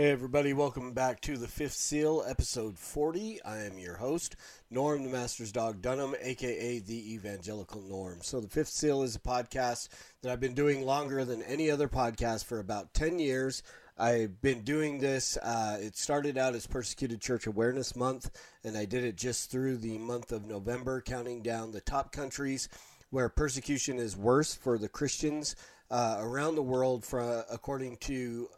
Hey, everybody, welcome back to the Fifth Seal, episode 40. I am your host, Norm the Master's Dog Dunham, aka the Evangelical Norm. So, the Fifth Seal is a podcast that I've been doing longer than any other podcast for about 10 years. I've been doing this. Uh, it started out as Persecuted Church Awareness Month, and I did it just through the month of November, counting down the top countries where persecution is worse for the Christians uh, around the world, for, according to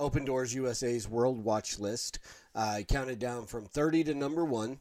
Open Doors USA's World Watch List. Uh, I counted down from 30 to number one,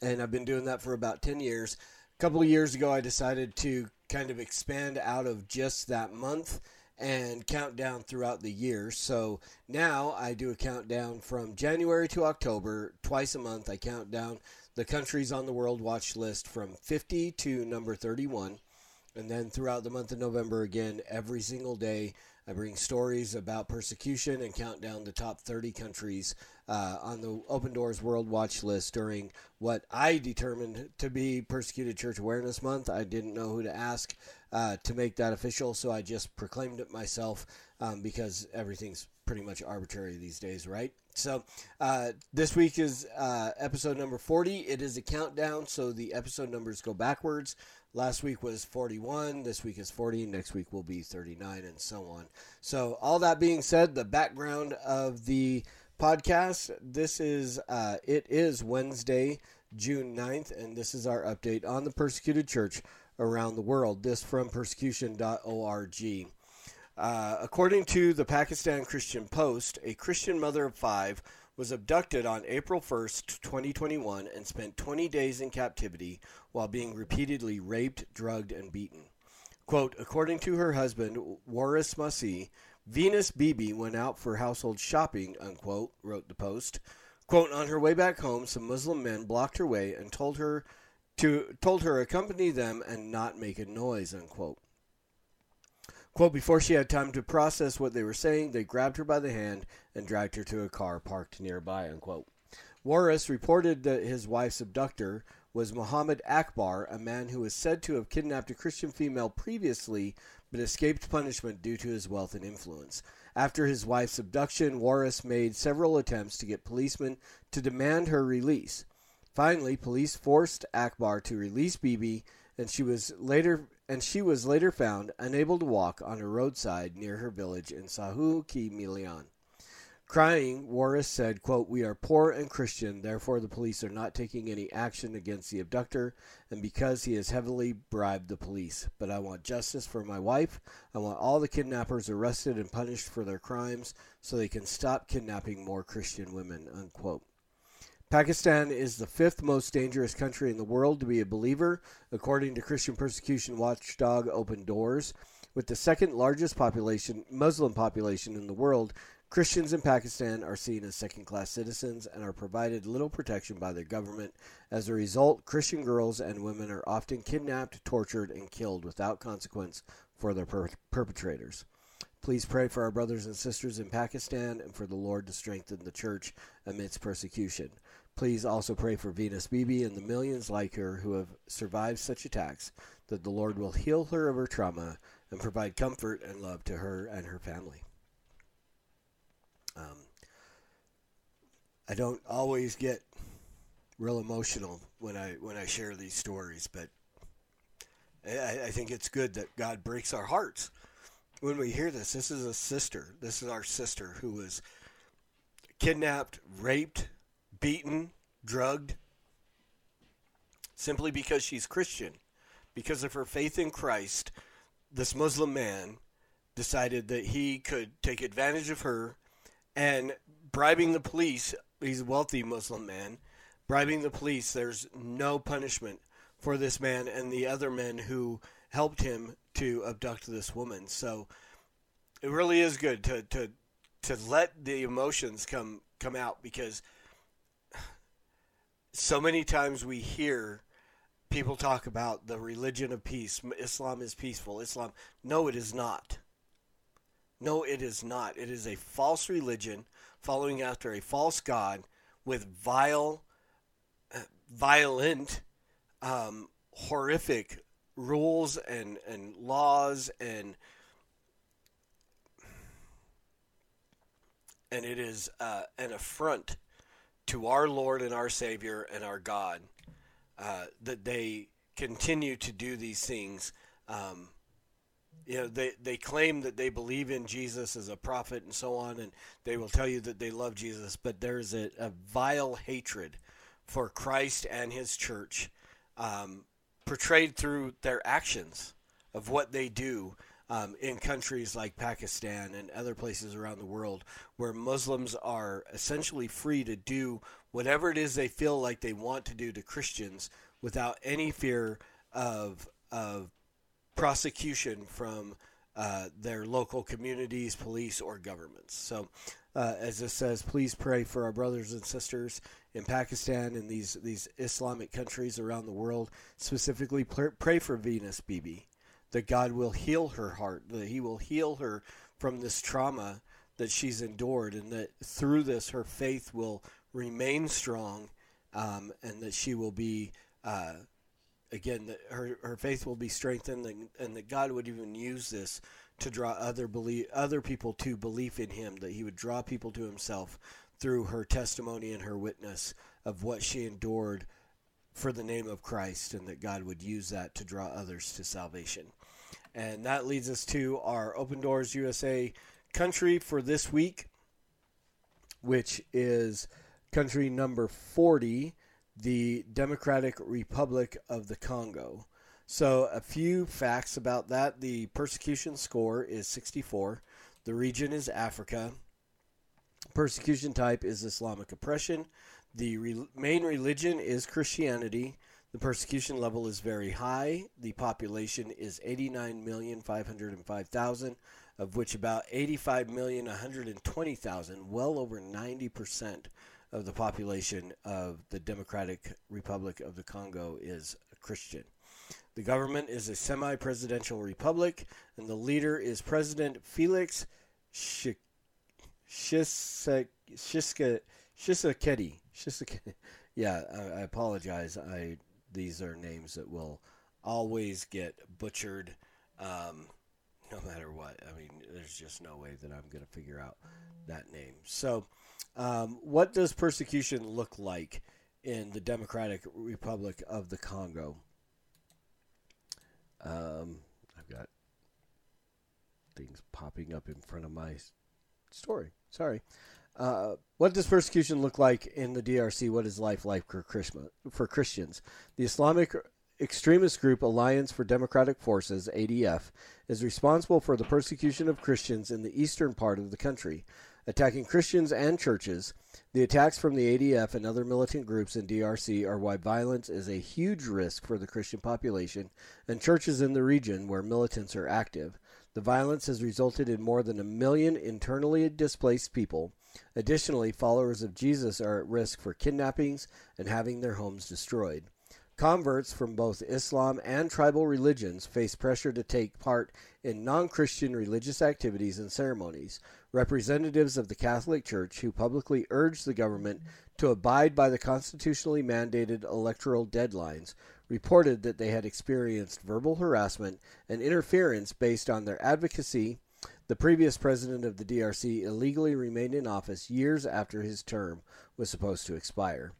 and I've been doing that for about 10 years. A couple of years ago, I decided to kind of expand out of just that month and count down throughout the year. So now I do a countdown from January to October, twice a month. I count down the countries on the World Watch List from 50 to number 31. And then throughout the month of November, again, every single day, I bring stories about persecution and count down the top 30 countries uh, on the Open Doors World Watch list during what I determined to be Persecuted Church Awareness Month. I didn't know who to ask uh, to make that official, so I just proclaimed it myself um, because everything's pretty much arbitrary these days, right? So uh, this week is uh, episode number 40. It is a countdown, so the episode numbers go backwards. Last week was 41. This week is 40. Next week will be 39, and so on. So, all that being said, the background of the podcast this is uh, it is Wednesday, June 9th, and this is our update on the persecuted church around the world. This from persecution.org. Uh, according to the Pakistan Christian Post, a Christian mother of five was abducted on April 1st, 2021, and spent 20 days in captivity while being repeatedly raped, drugged, and beaten. Quote, according to her husband, Waris Masih, Venus Bibi went out for household shopping, unquote, wrote the Post. Quote, on her way back home, some Muslim men blocked her way and told her to told her accompany them and not make a noise, unquote. Quote, before she had time to process what they were saying, they grabbed her by the hand and dragged her to a car parked nearby, unquote. Waris reported that his wife's abductor was Muhammad Akbar, a man who was said to have kidnapped a Christian female previously but escaped punishment due to his wealth and influence. After his wife's abduction, Waris made several attempts to get policemen to demand her release. Finally, police forced Akbar to release Bibi, and she was later and she was later found unable to walk on a roadside near her village in Sahu Ki Milian. Crying, Waris said, quote, We are poor and Christian, therefore the police are not taking any action against the abductor, and because he has heavily bribed the police. But I want justice for my wife. I want all the kidnappers arrested and punished for their crimes so they can stop kidnapping more Christian women, unquote. Pakistan is the fifth most dangerous country in the world to be a believer, according to Christian persecution watchdog Open Doors. With the second largest population, Muslim population in the world, Christians in Pakistan are seen as second class citizens and are provided little protection by their government. As a result, Christian girls and women are often kidnapped, tortured, and killed without consequence for their per- perpetrators. Please pray for our brothers and sisters in Pakistan and for the Lord to strengthen the church amidst persecution. Please also pray for Venus Bibi and the millions like her who have survived such attacks, that the Lord will heal her of her trauma and provide comfort and love to her and her family. Um, I don't always get real emotional when I when I share these stories, but I, I think it's good that God breaks our hearts when we hear this. This is a sister. This is our sister who was kidnapped, raped, beaten, drugged, simply because she's Christian. Because of her faith in Christ, this Muslim man decided that he could take advantage of her and bribing the police. He's a wealthy Muslim man. Bribing the police, there's no punishment for this man and the other men who helped him to abduct this woman. So it really is good to to to let the emotions come come out because so many times we hear people talk about the religion of peace. Islam is peaceful. Islam, no, it is not. No, it is not. It is a false religion following after a false god with vile, uh, violent, um, horrific rules and, and laws and and it is uh, an affront to our Lord and our Savior and our God uh, that they continue to do these things. Um, you know, they, they claim that they believe in Jesus as a prophet and so on, and they will tell you that they love Jesus, but there's a, a vile hatred for Christ and his church um, portrayed through their actions of what they do um, in countries like Pakistan and other places around the world where Muslims are essentially free to do whatever it is they feel like they want to do to Christians without any fear of, of prosecution from uh, their local communities, police, or governments. So, uh, as this says, please pray for our brothers and sisters in Pakistan and these, these Islamic countries around the world. Specifically, pray for Venus Bibi that God will heal her heart, that He will heal her from this trauma that she's endured, and that through this her faith will remain strong, um, and that she will be, uh, again, that her, her faith will be strengthened, and, and that God would even use this to draw other believe other people to belief in Him, that He would draw people to Himself through her testimony and her witness of what she endured for the name of Christ, and that God would use that to draw others to salvation. And that leads us to our Open Doors USA country for this week, which is country number 40, the Democratic Republic of the Congo. So, a few facts about that. The persecution score is 64. The region is Africa. Persecution type is Islamic oppression. The re- main religion is Christianity. The persecution level is very high. The population is 89,505,000, of which about 85,120,000, well over 90% of the population of the Democratic Republic of the Congo is Christian. The government is a semi presidential republic, and the leader is President Felix Tshisekedi. Yeah, I, I apologize. I these are names that will always get butchered um, no matter what. I mean, there's just no way that I'm going to figure out that name. So, um, what does persecution look like in the Democratic Republic of the Congo? Um, I've got things popping up in front of my story. Sorry. Uh, what does persecution look like in the DRC? What is life like for, for Christians? The Islamic extremist group Alliance for Democratic Forces, ADF, is responsible for the persecution of Christians in the eastern part of the country, attacking Christians and churches. The attacks from the ADF and other militant groups in DRC are why violence is a huge risk for the Christian population and churches in the region where militants are active. The violence has resulted in more than a million internally displaced people Additionally, followers of Jesus are at risk for kidnappings and having their homes destroyed. Converts from both Islam and tribal religions face pressure to take part in non Christian religious activities and ceremonies. Representatives of the Catholic Church, who publicly urged the government to abide by the constitutionally mandated electoral deadlines, reported that they had experienced verbal harassment and interference based on their advocacy the previous president of the DRC illegally remained in office years after his term was supposed to expire.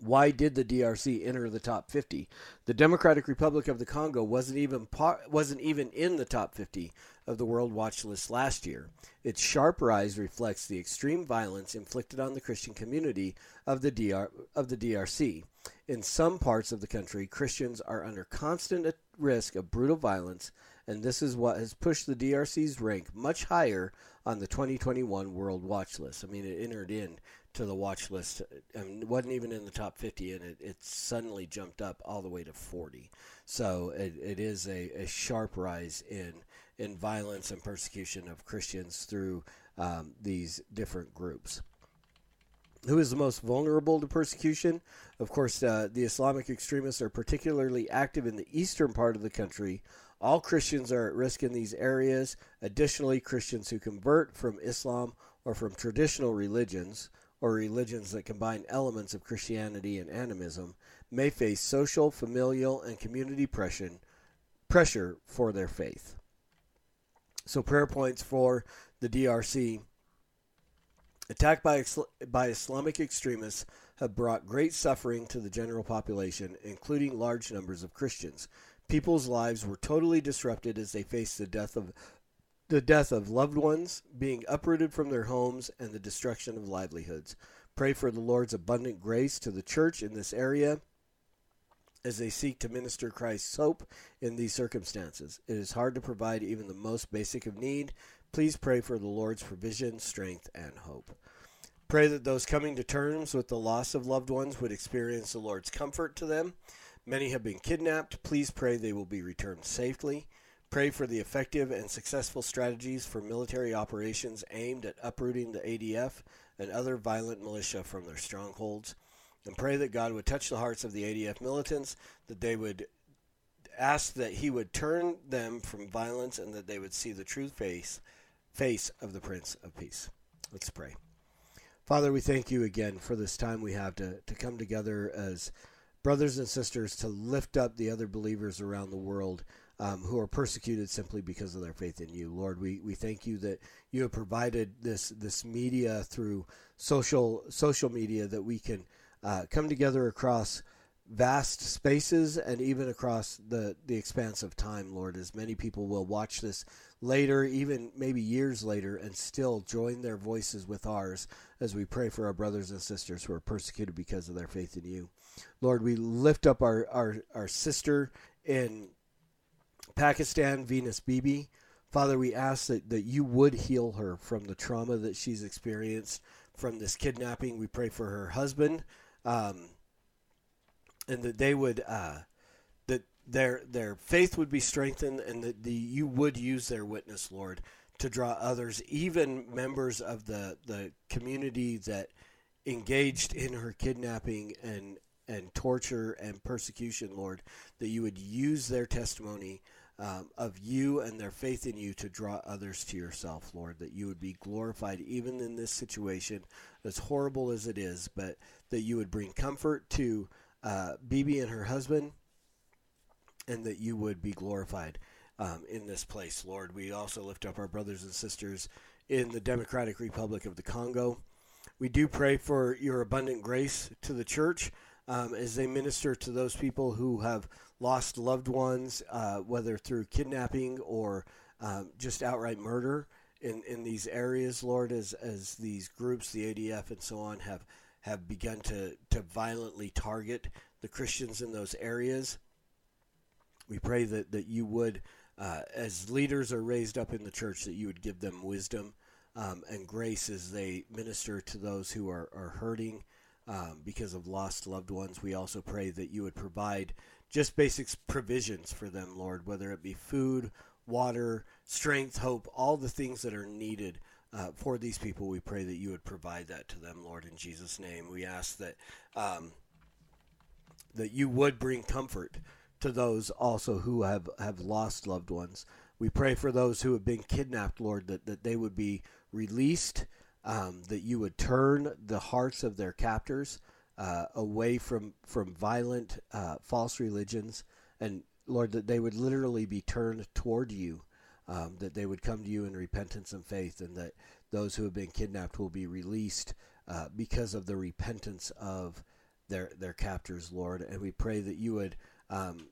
Why did the DRC enter the top 50? The Democratic Republic of the Congo wasn't even wasn't even in the top 50 of the World Watch list last year. Its sharp rise reflects the extreme violence inflicted on the Christian community of the DR- of the DRC. In some parts of the country, Christians are under constant risk of brutal violence and this is what has pushed the DRC's rank much higher on the 2021 World Watch List. I mean, it entered in to the watch list. and it wasn't even in the top 50, and it, it suddenly jumped up all the way to 40. So it, it is a, a sharp rise in in violence and persecution of Christians through um, these different groups. Who is the most vulnerable to persecution? Of course, uh, the Islamic extremists are particularly active in the eastern part of the country. All Christians are at risk in these areas. Additionally, Christians who convert from Islam or from traditional religions or religions that combine elements of Christianity and animism may face social, familial, and community pressure, for their faith. So, prayer points for the DRC. Attack by, by Islamic extremists have brought great suffering to the general population, including large numbers of Christians. People's lives were totally disrupted as they faced the death of the death of loved ones, being uprooted from their homes, and the destruction of livelihoods. Pray for the Lord's abundant grace to the church in this area as they seek to minister Christ's hope in these circumstances. It is hard to provide even the most basic of need. Please pray for the Lord's provision, strength, and hope. Pray that those coming to terms with the loss of loved ones would experience the Lord's comfort to them. Many have been kidnapped. Please pray they will be returned safely. Pray for the effective and successful strategies for military operations aimed at uprooting the ADF and other violent militia from their strongholds. And pray that God would touch the hearts of the ADF militants, that they would ask that He would turn them from violence and that they would see the true face, face of the Prince of Peace. Let's pray. Father, we thank you again for this time we have to, to come together as brothers and sisters to lift up the other believers around the world um, who are persecuted simply because of their faith in you. Lord, we, we thank you that you have provided this this media through social social media that we can uh, come together across vast spaces and even across the, the expanse of time, Lord, as many people will watch this later, even maybe years later, and still join their voices with ours as we pray for our brothers and sisters who are persecuted because of their faith in you. Lord, we lift up our, our, our sister in Pakistan, Venus Bibi. Father, we ask that, that you would heal her from the trauma that she's experienced from this kidnapping. We pray for her husband, um, and that they would uh, that their their faith would be strengthened, and that the you would use their witness, Lord, to draw others, even members of the the community that engaged in her kidnapping and and torture and persecution, Lord, that you would use their testimony um, of you and their faith in you to draw others to yourself, Lord, that you would be glorified even in this situation, as horrible as it is, but that you would bring comfort to uh, Bibi and her husband, and that you would be glorified um, in this place, Lord. We also lift up our brothers and sisters in the Democratic Republic of the Congo. We do pray for your abundant grace to the church um, as they minister to those people who have lost loved ones, uh, whether through kidnapping or um, just outright murder in, in these areas, Lord, as, as these groups, the ADF and so on, have, have begun to, to violently target the Christians in those areas. We pray that, that you would, uh, as leaders are raised up in the church, that you would give them wisdom um, and grace as they minister to those who are, are hurting um, because of lost loved ones. We also pray that you would provide just basic provisions for them, Lord, whether it be food, water, strength, hope, all the things that are needed uh, for these people. We pray that you would provide that to them, Lord, in Jesus' name. We ask that um, that you would bring comfort to those also who have, have lost loved ones. We pray for those who have been kidnapped, Lord, that, that they would be released, um, that you would turn the hearts of their captors uh, away from from violent uh, false religions, and Lord, that they would literally be turned toward you, um, that they would come to you in repentance and faith, and that those who have been kidnapped will be released uh, because of the repentance of their their captors, Lord. And we pray that you would um,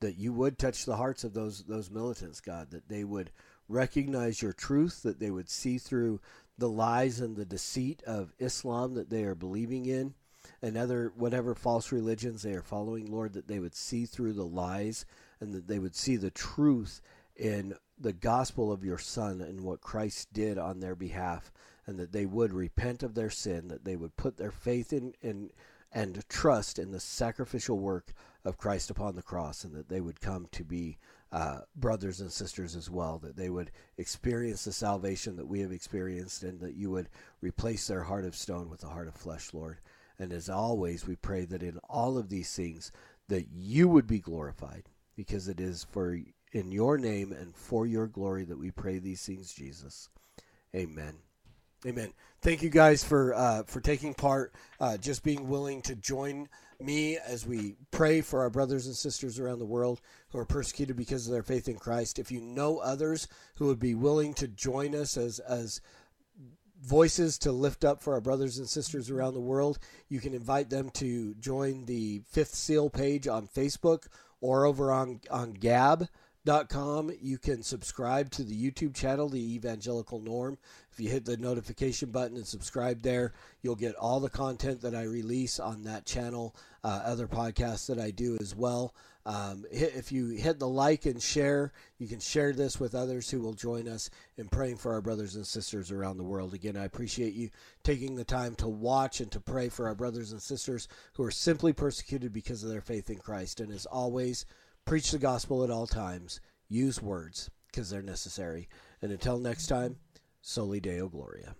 that you would touch the hearts of those those militants, God, that they would recognize your truth, that they would see through the lies and the deceit of Islam that they are believing in, and other whatever false religions they are following, Lord, that they would see through the lies and that they would see the truth in the gospel of your Son and what Christ did on their behalf, and that they would repent of their sin, that they would put their faith in, in and trust in the sacrificial work of Christ upon the cross, and that they would come to be uh, brothers and sisters as well, that they would experience the salvation that we have experienced, and that you would replace their heart of stone with a heart of flesh, Lord. And as always, we pray that in all of these things, that you would be glorified, because it is for in your name and for your glory that we pray these things, Jesus. Amen. Amen. Thank you guys for uh, for taking part, uh, just being willing to join me as we pray for our brothers and sisters around the world who are persecuted because of their faith in Christ. If you know others who would be willing to join us as as voices to lift up for our brothers and sisters around the world, you can invite them to join the Fifth Seal page on Facebook or over on on Gab com. You can subscribe to the YouTube channel, The Evangelical Norm. If you hit the notification button and subscribe there, you'll get all the content that I release on that channel, uh, other podcasts that I do as well. Um, if you hit the like and share, you can share this with others who will join us in praying for our brothers and sisters around the world. Again, I appreciate you taking the time to watch and to pray for our brothers and sisters who are simply persecuted because of their faith in Christ. And as always, Preach the gospel at all times. Use words because they're necessary. And until next time, Soli Deo Gloria.